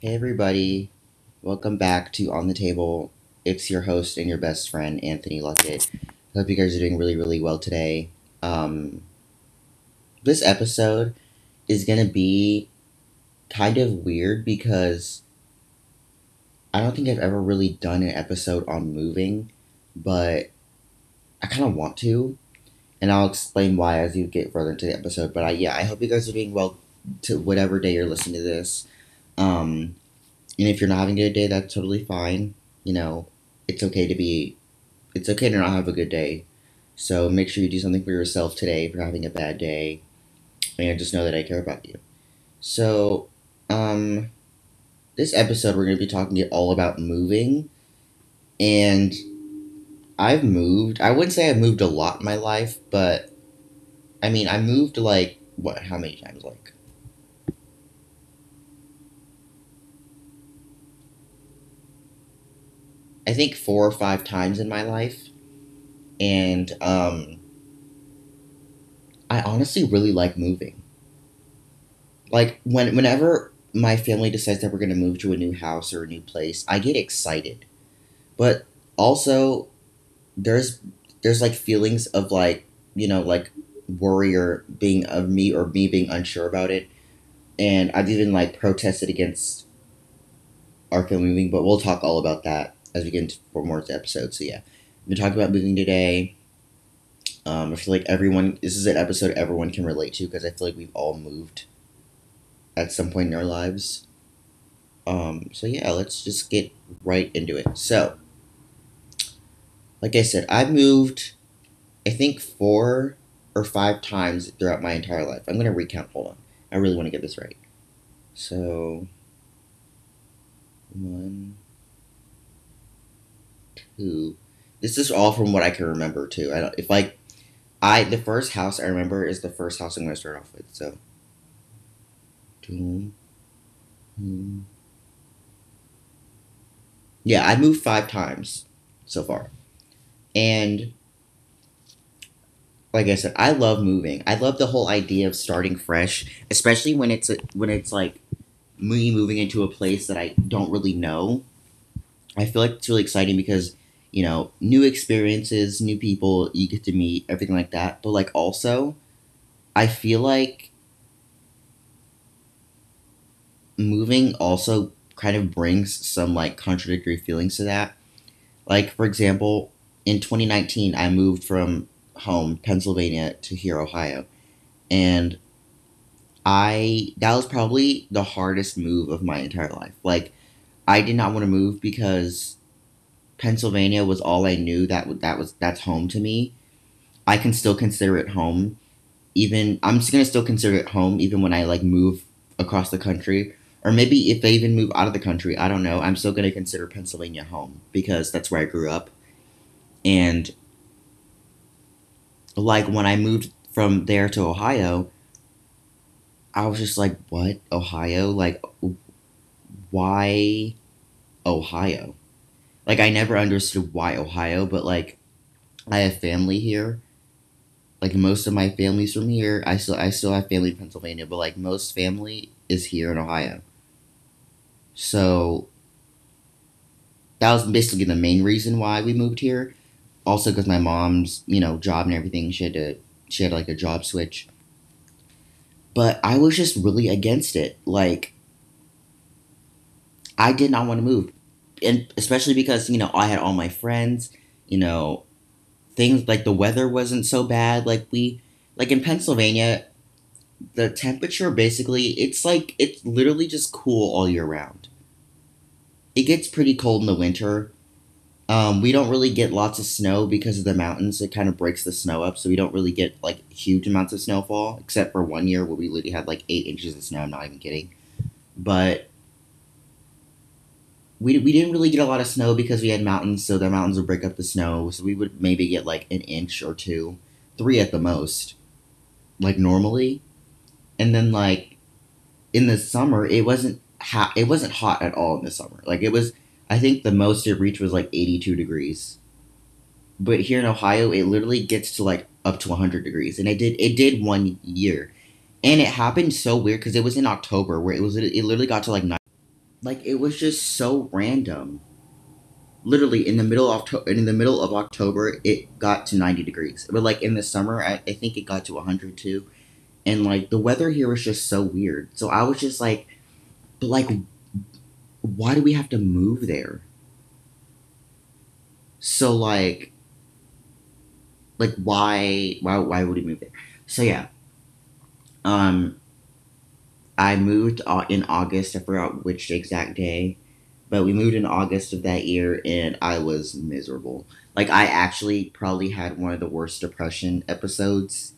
Hey everybody, welcome back to On the Table. It's your host and your best friend, Anthony Luckett. Hope you guys are doing really, really well today. Um, this episode is gonna be kind of weird because I don't think I've ever really done an episode on moving, but I kind of want to, and I'll explain why as you get further into the episode. But I, yeah, I hope you guys are doing well to whatever day you're listening to this. Um, and if you're not having a good day, that's totally fine. You know, it's okay to be, it's okay to not have a good day. So make sure you do something for yourself today if you're having a bad day. And just know that I care about you. So, um, this episode we're going to be talking all about moving. And I've moved. I wouldn't say I've moved a lot in my life, but I mean, I moved like, what, how many times? Like, I think four or five times in my life. And um, I honestly really like moving. Like when whenever my family decides that we're gonna move to a new house or a new place, I get excited. But also there's there's like feelings of like, you know, like worry or being of me or me being unsure about it. And I've even like protested against our family moving, but we'll talk all about that as we get into for more episodes. So yeah, I'm gonna talk about moving today. Um, I feel like everyone this is an episode everyone can relate to because I feel like we've all moved at some point in our lives. Um, so yeah, let's just get right into it. So, like I said, I've moved, I think four or five times throughout my entire life. I'm gonna recount. Hold on, I really want to get this right. So, one, two. This is all from what I can remember too. I don't if like I the first house I remember is the first house I'm gonna start off with. So hmm. yeah, I moved five times so far, and like I said, I love moving. I love the whole idea of starting fresh, especially when it's a, when it's like me moving into a place that I don't really know. I feel like it's really exciting because you know new experiences, new people you get to meet, everything like that. But like also, I feel like moving also kind of brings some like contradictory feelings to that. Like for example, in 2019, I moved from home, Pennsylvania, to here, Ohio, and I that was probably the hardest move of my entire life. Like I did not want to move because Pennsylvania was all I knew that that was that's home to me. I can still consider it home. Even I'm just gonna still consider it home even when I like move across the country. Or maybe if I even move out of the country, I don't know. I'm still gonna consider Pennsylvania home because that's where I grew up. And like when I moved from there to Ohio, I was just like, what? Ohio? Like why Ohio? Like I never understood why Ohio, but like I have family here. Like most of my family's from here. I still I still have family in Pennsylvania, but like most family is here in Ohio. So that was basically the main reason why we moved here. Also because my mom's, you know, job and everything, she had to she had like a job switch. But I was just really against it. Like I did not want to move. And especially because, you know, I had all my friends, you know, things like the weather wasn't so bad. Like we like in Pennsylvania, the temperature basically it's like it's literally just cool all year round. It gets pretty cold in the winter. Um, we don't really get lots of snow because of the mountains. It kind of breaks the snow up, so we don't really get like huge amounts of snowfall, except for one year where we literally had like eight inches of snow. I'm not even kidding. But we, we didn't really get a lot of snow because we had mountains, so the mountains would break up the snow. So we would maybe get like an inch or two, three at the most, like normally. And then like in the summer, it wasn't hot. It wasn't hot at all in the summer. Like it was, I think the most it reached was like eighty two degrees. But here in Ohio, it literally gets to like up to hundred degrees, and it did it did one year, and it happened so weird because it was in October where it was it literally got to like like it was just so random. Literally in the middle of October, in the middle of October, it got to ninety degrees. But like in the summer, I, I think it got to hundred two, and like the weather here was just so weird. So I was just like, but like, why do we have to move there? So like, like why why why would we move there? So yeah, um, I moved in August. I forgot which exact day, but we moved in August of that year, and I was miserable. Like I actually probably had one of the worst depression episodes,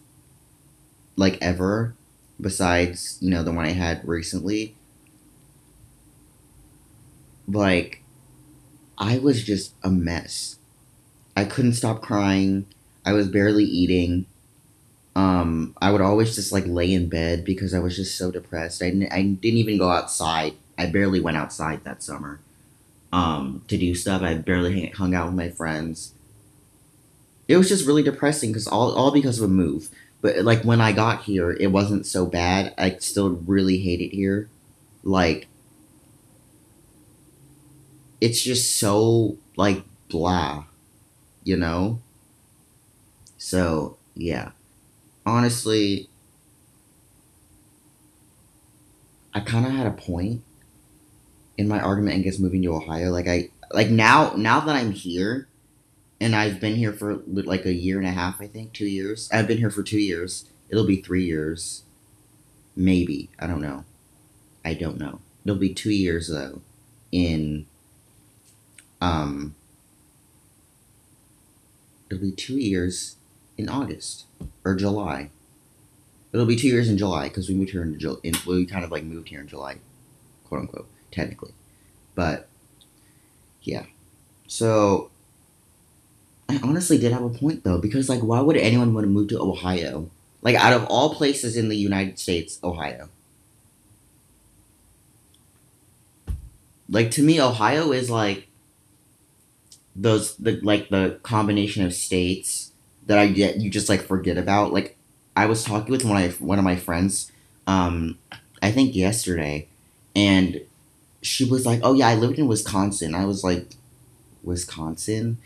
like ever, besides you know the one I had recently. Like, I was just a mess. I couldn't stop crying. I was barely eating. Um, I would always just like lay in bed because I was just so depressed. I didn't, I didn't even go outside. I barely went outside that summer um, to do stuff. I barely hung out with my friends. It was just really depressing because all, all because of a move. But like when I got here, it wasn't so bad. I still really hate it here. Like, it's just so like blah, you know? So, yeah. Honestly, I kind of had a point in my argument against moving to Ohio. Like I like now now that I'm here and I've been here for like a year and a half, I think, 2 years. I've been here for 2 years. It'll be 3 years. Maybe. I don't know. I don't know. It'll be 2 years though in um it'll be 2 years in August or July. It'll be two years in July because we moved here in July. We kind of like moved here in July, quote unquote, technically. But yeah, so I honestly did have a point though because like, why would anyone want to move to Ohio? Like, out of all places in the United States, Ohio. Like to me, Ohio is like those the like the combination of states that I get you just like forget about. Like I was talking with one of my, one of my friends, um, I think yesterday, and she was like, "Oh yeah, I lived in Wisconsin." I was like, "Wisconsin,"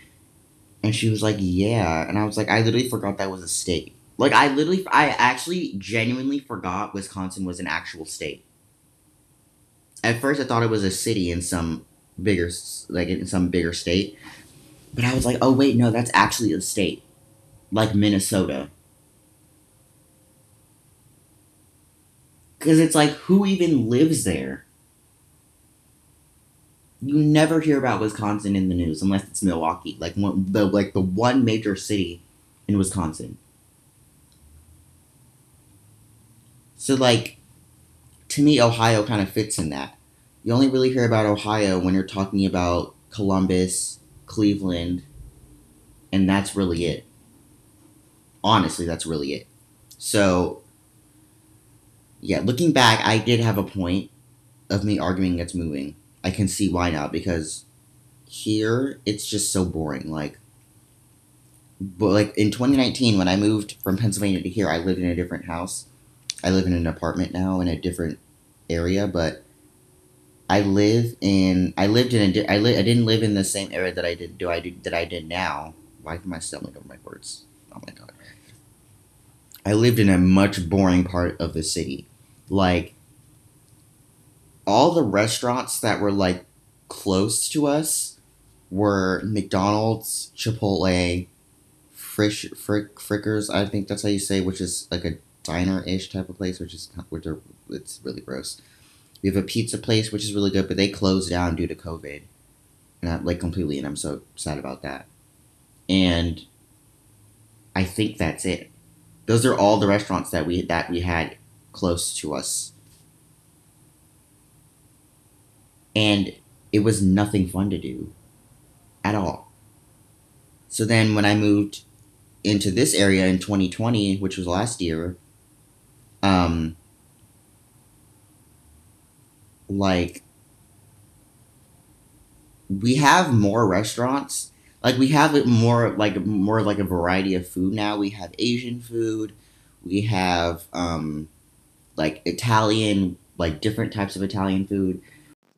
and she was like, "Yeah," and I was like, "I literally forgot that was a state." Like I literally, I actually genuinely forgot Wisconsin was an actual state. At first, I thought it was a city in some bigger, like in some bigger state, but I was like, "Oh wait, no, that's actually a state." Like Minnesota. Because it's like, who even lives there? You never hear about Wisconsin in the news unless it's Milwaukee, like one, the like the one major city in Wisconsin. So like, to me, Ohio kind of fits in that. You only really hear about Ohio when you're talking about Columbus, Cleveland, and that's really it honestly, that's really it. So, yeah, looking back, I did have a point of me arguing against moving. I can see why now because here it's just so boring. Like, but like in 2019 when I moved from Pennsylvania to here, I lived in a different house. I live in an apartment now in a different area, but I live in I lived in a I li- I didn't live in the same area that I did do I do that I did now. Why am I stumbling over my words? Oh my god. I lived in a much boring part of the city. Like all the restaurants that were like close to us were McDonald's, Chipotle, Frisch Frick Frickers, I think that's how you say, which is like a diner-ish type of place, which is which are it's really gross. We have a pizza place which is really good, but they closed down due to COVID. And I'm like completely and I'm so sad about that. And I think that's it. Those are all the restaurants that we that we had close to us. And it was nothing fun to do at all. So then when I moved into this area in 2020, which was last year, um like we have more restaurants like we have more like more like a variety of food now. We have Asian food, we have um, like Italian, like different types of Italian food.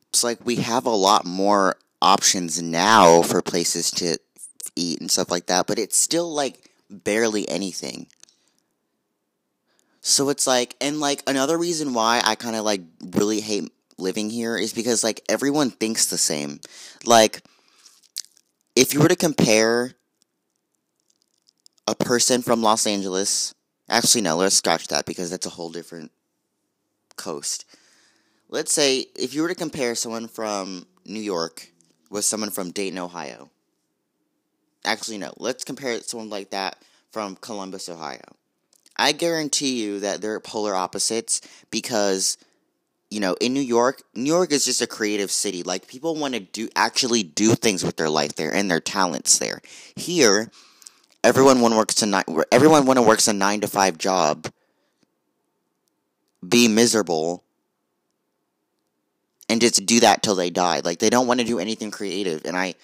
it's like we have a lot more options now for places to eat and stuff like that, but it's still like barely anything. So it's like, and like another reason why I kind of like really hate living here is because like everyone thinks the same. Like, if you were to compare a person from Los Angeles, actually, no, let's scratch that because that's a whole different coast. Let's say if you were to compare someone from New York with someone from Dayton, Ohio. Actually, no, let's compare someone like that from Columbus, Ohio. I guarantee you that they're polar opposites because you know, in New York, New York is just a creative city. Like people want to do actually do things with their life there and their talents there. Here, everyone want to work to everyone to works a 9 to 5 job. Be miserable and just do that till they die. Like they don't want to do anything creative and I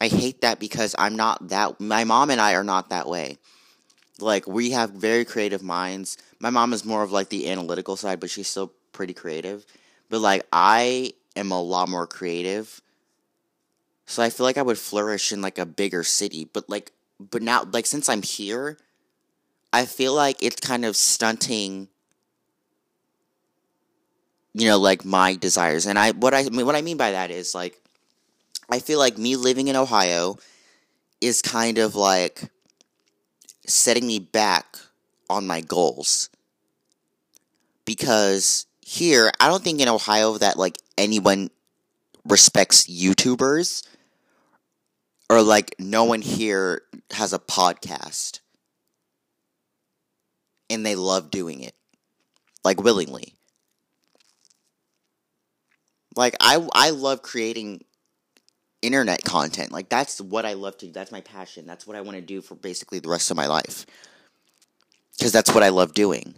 I hate that because I'm not that my mom and I are not that way. Like we have very creative minds. My mom is more of like the analytical side, but she's still pretty creative. But like I am a lot more creative. So I feel like I would flourish in like a bigger city, but like but now like since I'm here, I feel like it's kind of stunting you know like my desires. And I what I mean what I mean by that is like I feel like me living in Ohio is kind of like setting me back on my goals because here, I don't think in Ohio that like anyone respects YouTubers or like no one here has a podcast and they love doing it like willingly. Like I I love creating internet content. Like that's what I love to do. that's my passion. That's what I want to do for basically the rest of my life. Cuz that's what I love doing.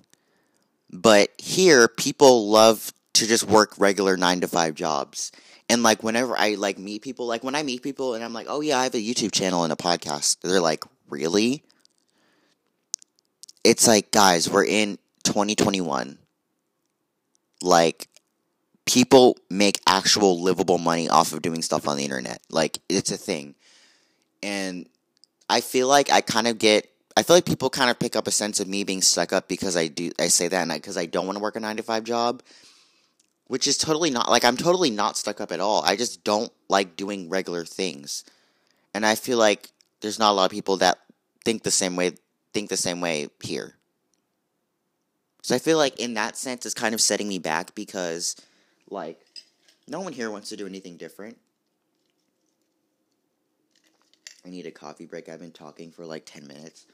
But here, people love to just work regular nine to five jobs. And like whenever I like meet people, like when I meet people and I'm like, oh yeah, I have a YouTube channel and a podcast, they're like, really? It's like, guys, we're in 2021. Like, people make actual livable money off of doing stuff on the internet. Like, it's a thing. And I feel like I kind of get I feel like people kind of pick up a sense of me being stuck up because I do I say that and because I, I don't want to work a 9 to 5 job, which is totally not like I'm totally not stuck up at all. I just don't like doing regular things. And I feel like there's not a lot of people that think the same way think the same way here. So I feel like in that sense it's kind of setting me back because like no one here wants to do anything different. I need a coffee break. I've been talking for like 10 minutes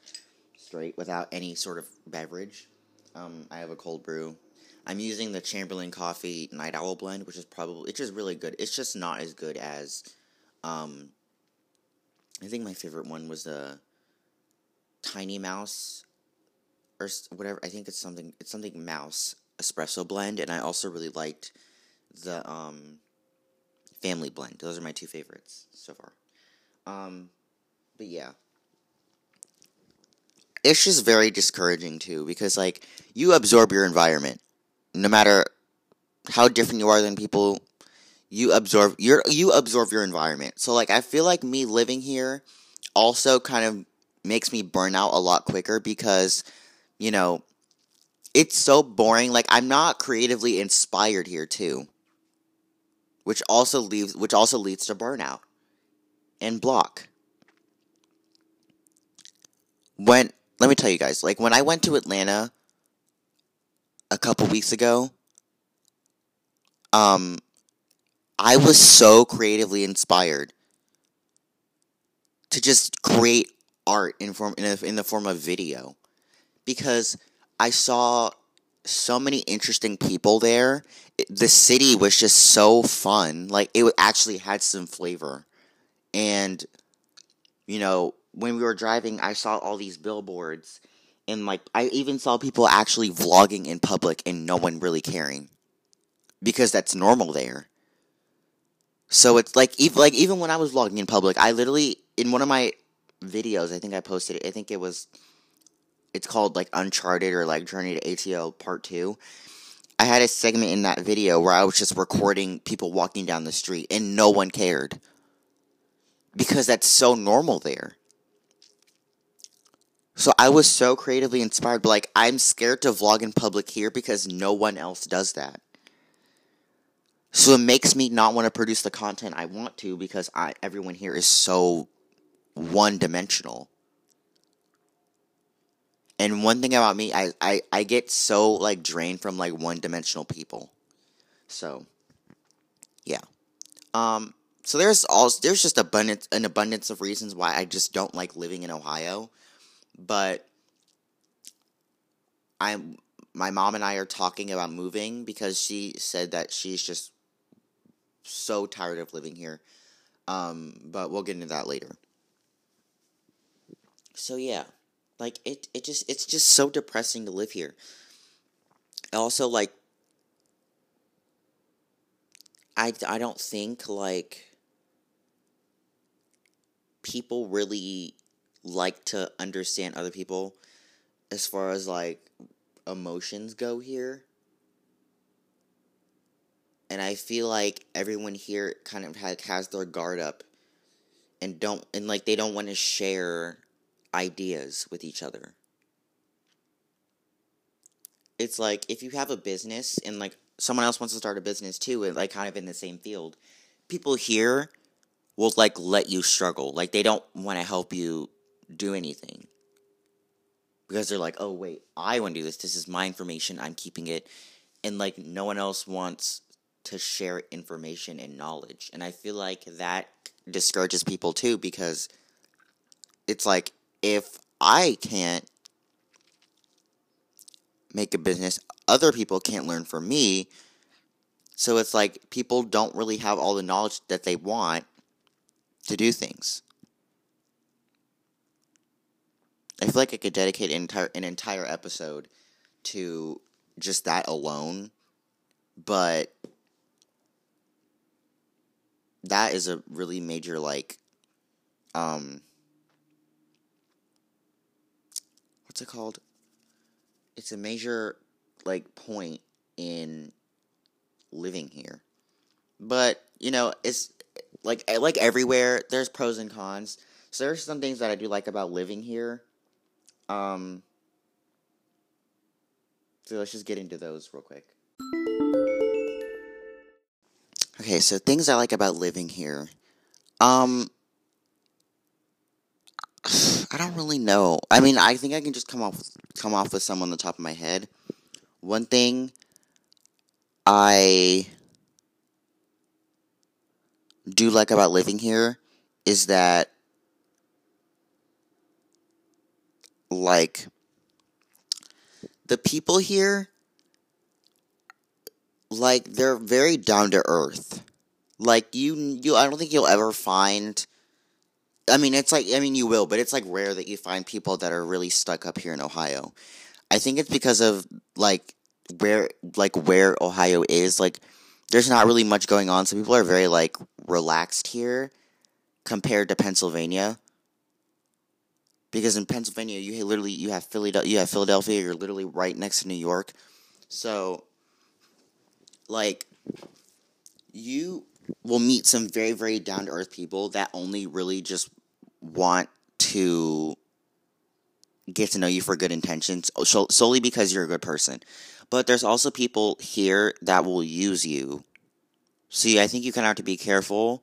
straight without any sort of beverage. Um, I have a cold brew. I'm using the Chamberlain Coffee Night Owl blend, which is probably it's just really good. It's just not as good as um, I think my favorite one was the Tiny Mouse or whatever. I think it's something it's something mouse espresso blend and I also really liked the um, family blend. Those are my two favorites so far. Um, but yeah. It's just very discouraging too because like you absorb your environment. No matter how different you are than people, you absorb your you absorb your environment. So like I feel like me living here also kind of makes me burn out a lot quicker because you know it's so boring like i'm not creatively inspired here too which also leaves which also leads to burnout and block when let me tell you guys, like when I went to Atlanta a couple weeks ago, um I was so creatively inspired to just create art in form in, a, in the form of video because I saw so many interesting people there. The city was just so fun. Like it actually had some flavor. And you know, when we were driving, I saw all these billboards, and like I even saw people actually vlogging in public and no one really caring, because that's normal there. So it's like even like even when I was vlogging in public, I literally in one of my videos, I think I posted it. I think it was, it's called like Uncharted or like Journey to ATL Part Two. I had a segment in that video where I was just recording people walking down the street and no one cared. Because that's so normal there. So I was so creatively inspired, but like I'm scared to vlog in public here because no one else does that. So it makes me not want to produce the content I want to because I everyone here is so one dimensional. And one thing about me, I, I, I get so like drained from like one dimensional people. So yeah. Um so there's all there's just abundance an abundance of reasons why I just don't like living in Ohio but I'm my mom and I are talking about moving because she said that she's just so tired of living here. Um, but we'll get into that later. So yeah, like it it just it's just so depressing to live here. Also like I I don't think like people really like to understand other people as far as like emotions go here. And I feel like everyone here kind of has, has their guard up and don't and like they don't want to share ideas with each other. It's like if you have a business and like someone else wants to start a business too and like kind of in the same field, people here will like let you struggle. Like they don't want to help you do anything because they're like, oh, wait, I want to do this. This is my information. I'm keeping it. And like, no one else wants to share information and knowledge. And I feel like that discourages people too because it's like, if I can't make a business, other people can't learn from me. So it's like people don't really have all the knowledge that they want to do things. I feel like I could dedicate an entire an entire episode to just that alone, but that is a really major like um what's it called? It's a major like point in living here. But, you know, it's like like everywhere there's pros and cons. So there's some things that I do like about living here um, so let's just get into those real quick. Okay, so things I like about living here. Um, I don't really know. I mean, I think I can just come off come off with some on the top of my head. One thing I do like about living here is that like the people here like they're very down to earth. Like you you I don't think you'll ever find I mean it's like I mean you will, but it's like rare that you find people that are really stuck up here in Ohio. I think it's because of like where like where Ohio is, like there's not really much going on, so people are very like relaxed here compared to Pennsylvania because in Pennsylvania you literally you have Philadelphia, you have Philadelphia, you're literally right next to New York. So like you will meet some very very down to earth people that only really just want to get to know you for good intentions oh, solely because you're a good person. But there's also people here that will use you. See, I think you kind of have to be careful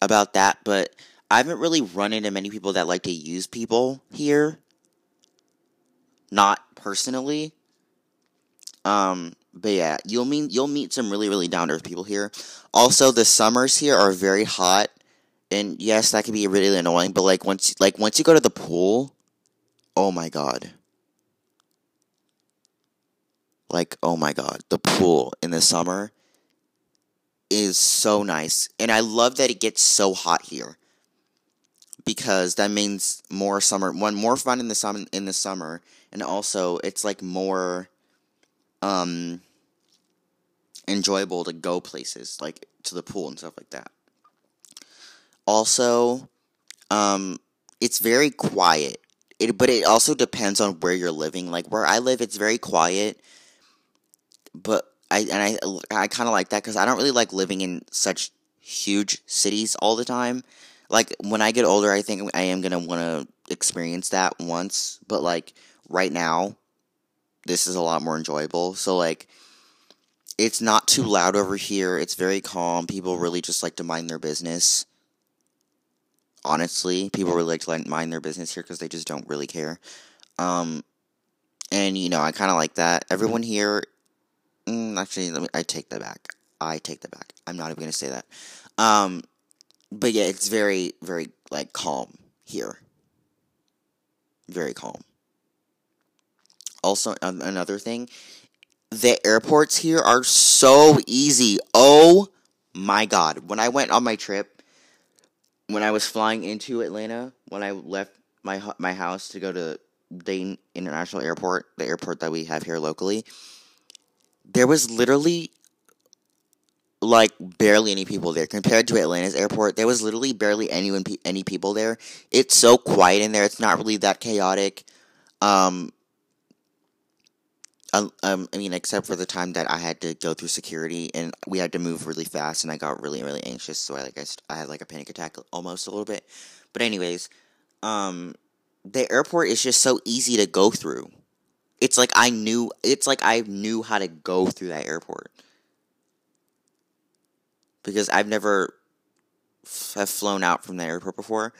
about that, but I haven't really run into many people that like to use people here. Not personally. Um, but yeah, you'll mean you'll meet some really really down to earth people here. Also, the summers here are very hot, and yes, that can be really annoying. But like once like once you go to the pool, oh my god. Like oh my god, the pool in the summer is so nice, and I love that it gets so hot here because that means more summer one more fun in the summer in the summer and also it's like more um enjoyable to go places like to the pool and stuff like that also um it's very quiet it but it also depends on where you're living. Like where I live, it's very quiet, but I and I I kind of like that because I don't really like living in such huge cities all the time. Like when I get older, I think I am gonna want to experience that once. But like right now, this is a lot more enjoyable. So like, it's not too loud over here. It's very calm. People really just like to mind their business. Honestly, people really like to like mind their business here because they just don't really care. Um, and you know, I kind of like that. Everyone here Mm, actually, let me. I take that back. I take that back. I'm not even gonna say that. Um, but yeah, it's very, very like calm here. Very calm. Also, um, another thing, the airports here are so easy. Oh my god! When I went on my trip, when I was flying into Atlanta, when I left my my house to go to Dayton International Airport, the airport that we have here locally there was literally like barely any people there compared to Atlanta's airport. There was literally barely anyone any people there. It's so quiet in there. It's not really that chaotic. Um, um, I mean, except for the time that I had to go through security and we had to move really fast, and I got really, really anxious. So I like I, I had like a panic attack almost a little bit. But anyways, um, the airport is just so easy to go through. It's like I knew it's like I knew how to go through that airport. Because I've never f- have flown out from the airport before.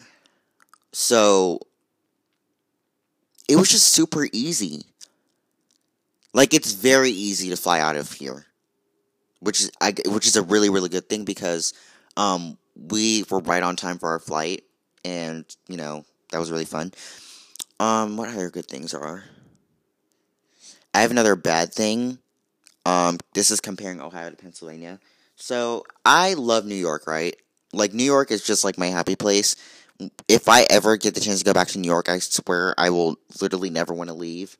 So it was just super easy. Like it's very easy to fly out of here. Which is I which is a really really good thing because um we were right on time for our flight and you know that was really fun. Um what other good things are? I have another bad thing. Um, this is comparing Ohio to Pennsylvania. So I love New York, right? Like New York is just like my happy place. If I ever get the chance to go back to New York, I swear I will literally never want to leave.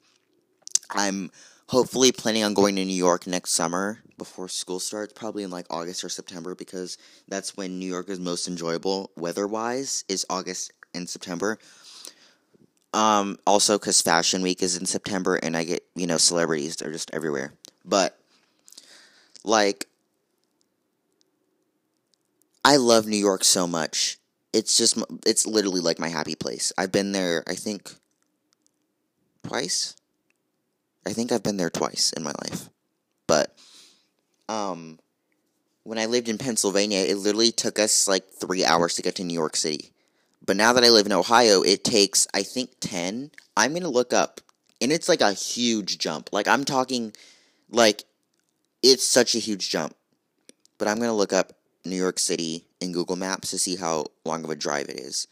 I'm hopefully planning on going to New York next summer before school starts, probably in like August or September, because that's when New York is most enjoyable weather wise, is August and September. Um, also, because Fashion Week is in September, and I get you know celebrities they're just everywhere. But like, I love New York so much. It's just it's literally like my happy place. I've been there. I think twice. I think I've been there twice in my life. But um when I lived in Pennsylvania, it literally took us like 3 hours to get to New York City. But now that I live in Ohio, it takes, I think, 10. I'm going to look up. And it's like a huge jump. Like, I'm talking, like, it's such a huge jump. But I'm going to look up New York City in Google Maps to see how long of a drive it is.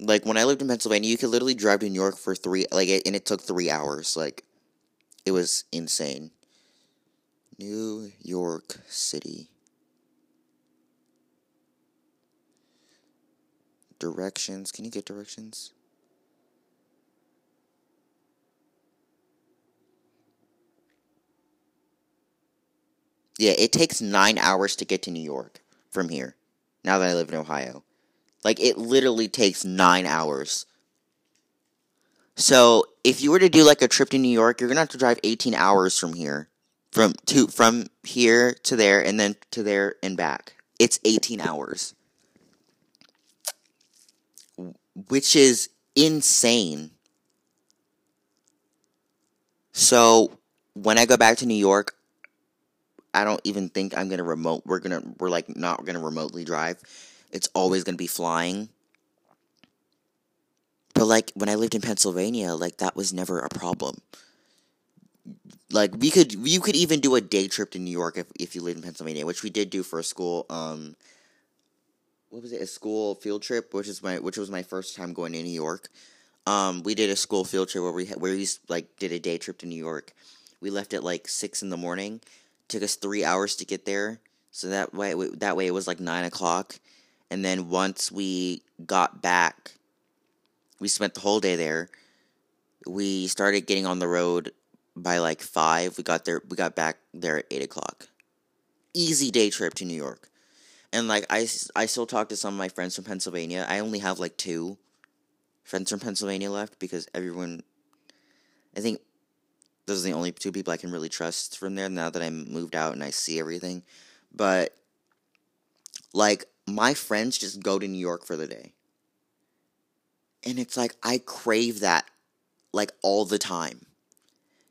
Like, when I lived in Pennsylvania, you could literally drive to New York for three, like, and it took three hours. Like, it was insane. New York City. Directions. Can you get directions? Yeah, it takes nine hours to get to New York from here. Now that I live in Ohio. Like, it literally takes nine hours. So, if you were to do like a trip to New York, you're gonna have to drive 18 hours from here. From to from here to there and then to there and back. It's 18 hours which is insane. So when I go back to New York, I don't even think I'm gonna remote. We're gonna we're like not gonna remotely drive. It's always gonna be flying. But like when I lived in Pennsylvania, like that was never a problem. Like we could you could even do a day trip to New York if if you lived in Pennsylvania, which we did do for a school um what was it a school field trip which is my which was my first time going to New York. Um, we did a school field trip where we where we like did a day trip to New York. We left at like six in the morning. Took us three hours to get there. So that way that way it was like nine o'clock, and then once we got back, we spent the whole day there. We started getting on the road by like five. We got there. We got back there at eight o'clock. Easy day trip to New York and like I, I still talk to some of my friends from Pennsylvania. I only have like two. friends from Pennsylvania left because everyone, I think those are the only two people I can really trust from there now that I moved out and I see everything. But, like, my friends just go to New York for the day. And it's like, I crave that, like, all the time.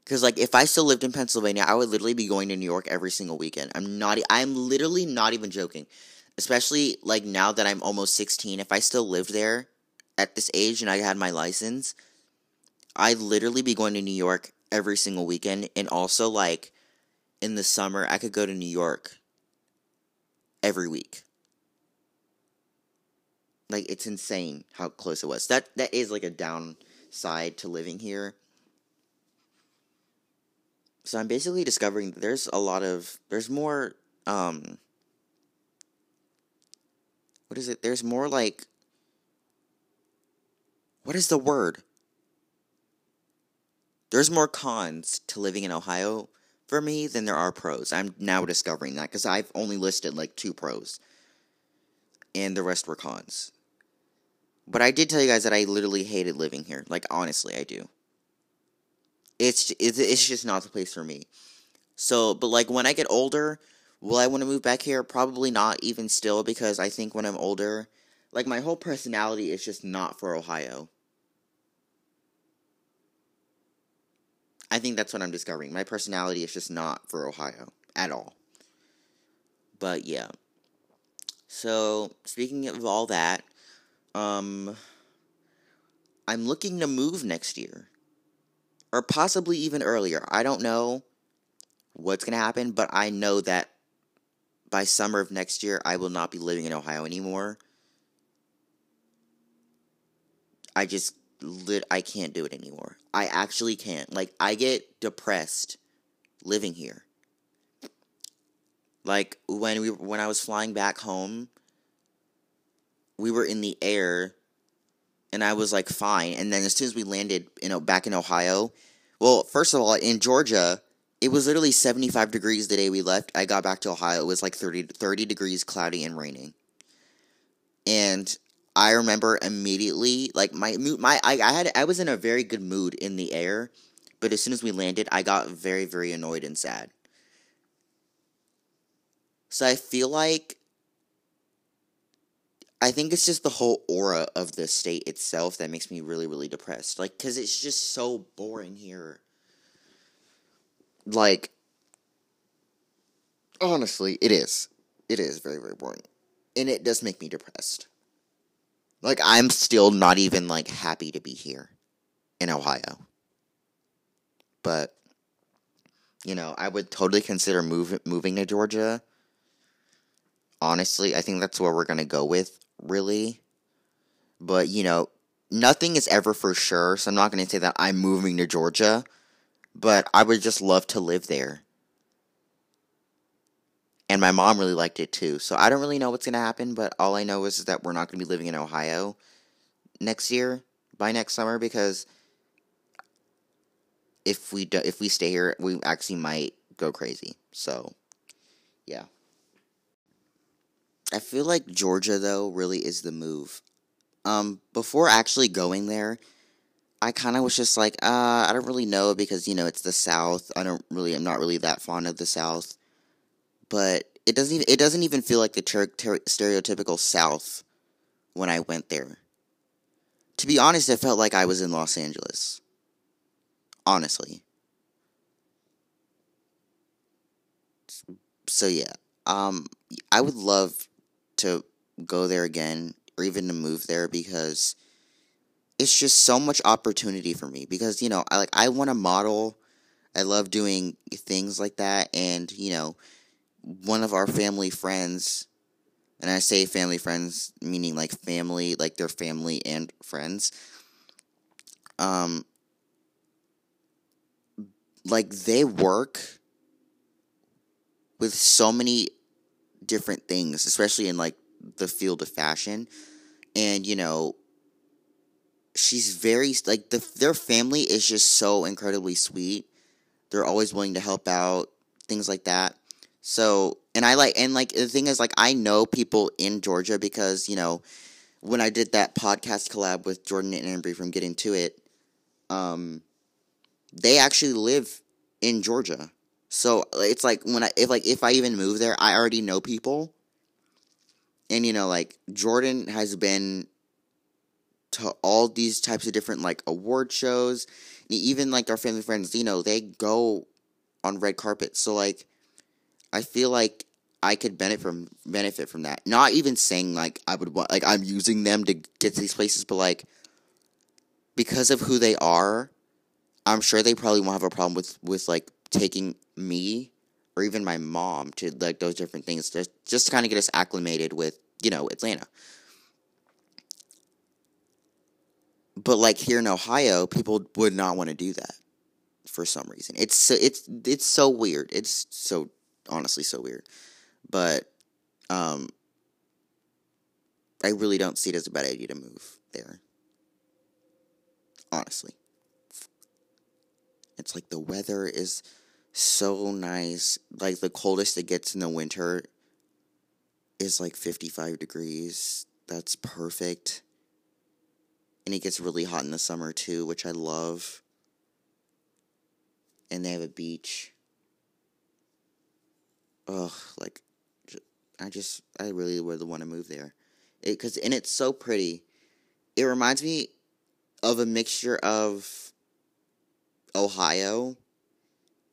Because, like, if I still lived in Pennsylvania, I would literally be going to New York every single weekend. I'm not, I'm literally not even joking. Especially, like, now that I'm almost 16, if I still lived there at this age and I had my license, I'd literally be going to New York every single weekend. And also, like, in the summer, I could go to New York every week. Like, it's insane how close it was. That That is, like, a downside to living here so I'm basically discovering there's a lot of there's more um what is it? There's more like what is the word? There's more cons to living in Ohio for me than there are pros. I'm now discovering that because I've only listed like two pros, and the rest were cons. But I did tell you guys that I literally hated living here. Like honestly, I do it's it's just not the place for me. So, but like when I get older, will I want to move back here? Probably not even still because I think when I'm older, like my whole personality is just not for Ohio. I think that's what I'm discovering. My personality is just not for Ohio at all. But yeah. So, speaking of all that, um I'm looking to move next year or possibly even earlier. I don't know what's going to happen, but I know that by summer of next year, I will not be living in Ohio anymore. I just lit I can't do it anymore. I actually can't. Like I get depressed living here. Like when we when I was flying back home, we were in the air and I was like fine. And then as soon as we landed, you know, back in Ohio, well, first of all, in Georgia, it was literally 75 degrees the day we left. I got back to Ohio, it was like 30, 30 degrees, cloudy and raining. And I remember immediately, like my my I, I had I was in a very good mood in the air, but as soon as we landed, I got very very annoyed and sad. So I feel like I think it's just the whole aura of the state itself that makes me really, really depressed. Like, because it's just so boring here. Like, honestly, it is. It is very, very boring. And it does make me depressed. Like, I'm still not even, like, happy to be here in Ohio. But, you know, I would totally consider move, moving to Georgia honestly, I think that's where we're going to go with really. But, you know, nothing is ever for sure, so I'm not going to say that I'm moving to Georgia, but I would just love to live there. And my mom really liked it too. So I don't really know what's going to happen, but all I know is that we're not going to be living in Ohio next year by next summer because if we do, if we stay here, we actually might go crazy. So, yeah. I feel like Georgia though really is the move. Um, before actually going there, I kind of was just like, uh, I don't really know because you know it's the South. I don't really, I'm not really that fond of the South, but it doesn't even it doesn't even feel like the ter- ter- stereotypical South when I went there. To be honest, it felt like I was in Los Angeles. Honestly. So yeah, um, I would love to go there again or even to move there because it's just so much opportunity for me because you know I like I want to model I love doing things like that and you know one of our family friends and I say family friends meaning like family like their family and friends um like they work with so many different things, especially in like the field of fashion. And you know, she's very like the their family is just so incredibly sweet. They're always willing to help out, things like that. So, and I like and like the thing is like I know people in Georgia because, you know, when I did that podcast collab with Jordan and Embry from Getting to It, um, they actually live in Georgia. So it's like when I if like if I even move there, I already know people. And you know, like Jordan has been to all these types of different like award shows. Even like our family friends, you know, they go on red carpet. So like I feel like I could benefit from benefit from that. Not even saying like I would want like I'm using them to get to these places, but like because of who they are, I'm sure they probably won't have a problem with with like taking me or even my mom to like those different things just just to kind of get us acclimated with you know Atlanta. But like here in Ohio, people would not want to do that for some reason. It's so, it's it's so weird. It's so honestly so weird. But um I really don't see it as a bad idea to move there. Honestly. It's like the weather is so nice. Like the coldest it gets in the winter is like 55 degrees. That's perfect. And it gets really hot in the summer too, which I love. And they have a beach. Ugh, like I just I really would want to move there. It cuz and it's so pretty. It reminds me of a mixture of Ohio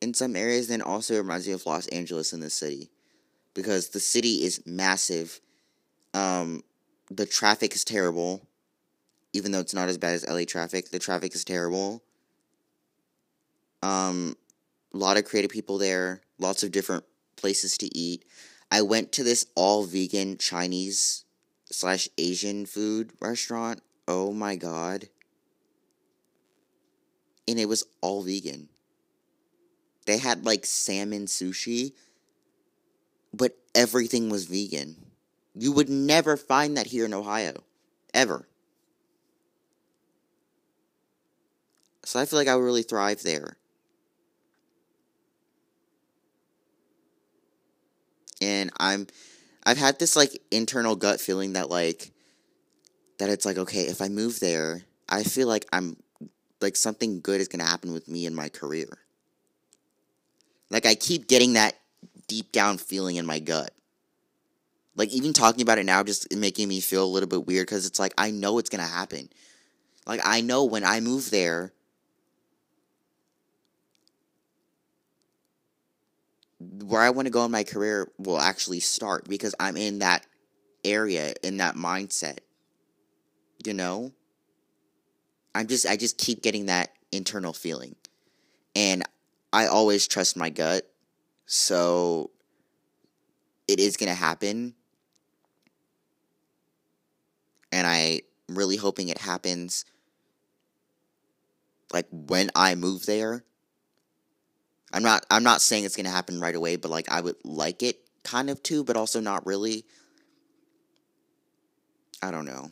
in some areas, then also reminds me of Los Angeles in the city. Because the city is massive. Um, the traffic is terrible. Even though it's not as bad as LA traffic, the traffic is terrible. Um, a lot of creative people there, lots of different places to eat. I went to this all vegan Chinese slash Asian food restaurant. Oh my god and it was all vegan. They had like salmon sushi, but everything was vegan. You would never find that here in Ohio, ever. So I feel like I would really thrive there. And I'm I've had this like internal gut feeling that like that it's like okay, if I move there, I feel like I'm like something good is going to happen with me in my career. Like I keep getting that deep down feeling in my gut. Like even talking about it now just making me feel a little bit weird cuz it's like I know it's going to happen. Like I know when I move there where I want to go in my career will actually start because I'm in that area in that mindset. You know? I'm just I just keep getting that internal feeling. And I always trust my gut. So it is going to happen. And I really hoping it happens like when I move there. I'm not I'm not saying it's to happen right away, but like I would like it kind of to, but also not really. I don't know.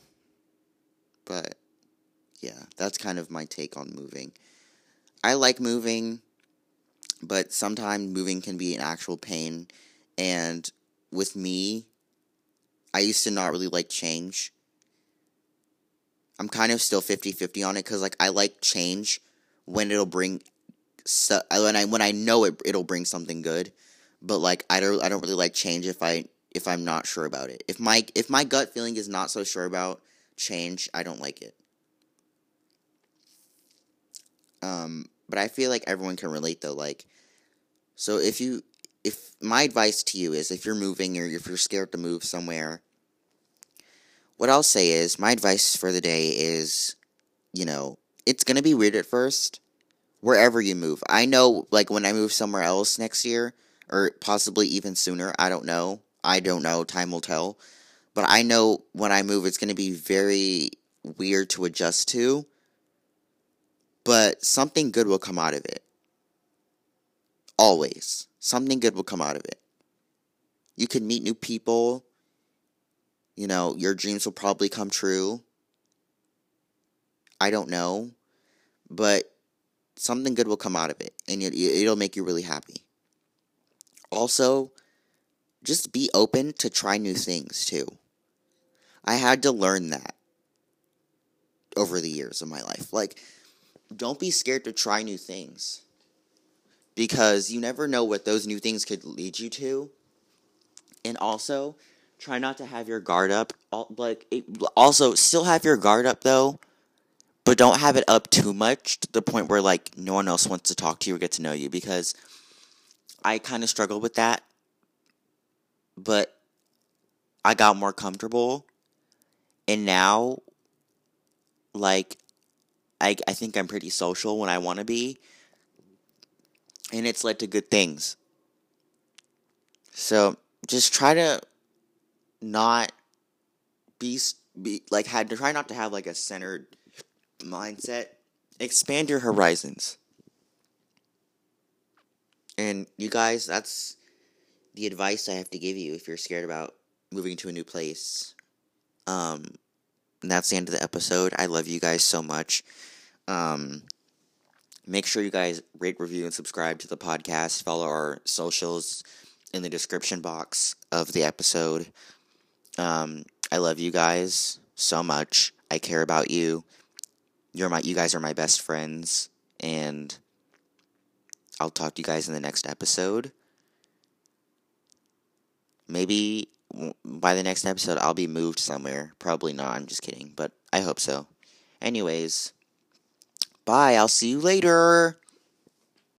But yeah, that's kind of my take on moving. I like moving, but sometimes moving can be an actual pain. And with me, I used to not really like change. I'm kind of still 50-50 on it cuz like I like change when it'll bring so when I when I know it it'll bring something good. But like I don't I don't really like change if I if I'm not sure about it. If my if my gut feeling is not so sure about change, I don't like it. Um, but I feel like everyone can relate though. Like, so if you, if my advice to you is if you're moving or if you're scared to move somewhere, what I'll say is my advice for the day is, you know, it's gonna be weird at first, wherever you move. I know, like when I move somewhere else next year, or possibly even sooner. I don't know. I don't know. Time will tell. But I know when I move, it's gonna be very weird to adjust to but something good will come out of it. Always. Something good will come out of it. You can meet new people. You know, your dreams will probably come true. I don't know. But something good will come out of it. And it, it'll make you really happy. Also, just be open to try new things too. I had to learn that over the years of my life. Like, don't be scared to try new things because you never know what those new things could lead you to. And also, try not to have your guard up. Like, also, still have your guard up though, but don't have it up too much to the point where like no one else wants to talk to you or get to know you because I kind of struggled with that. But I got more comfortable and now like I I think I'm pretty social when I want to be and it's led to good things. So, just try to not be be like had to try not to have like a centered mindset. Expand your horizons. And you guys, that's the advice I have to give you if you're scared about moving to a new place. Um and that's the end of the episode. I love you guys so much. Um make sure you guys rate, review, and subscribe to the podcast. Follow our socials in the description box of the episode. Um, I love you guys so much. I care about you. You're my you guys are my best friends and I'll talk to you guys in the next episode. Maybe by the next episode I'll be moved somewhere. Probably not. I'm just kidding, but I hope so. Anyways, bye. I'll see you later.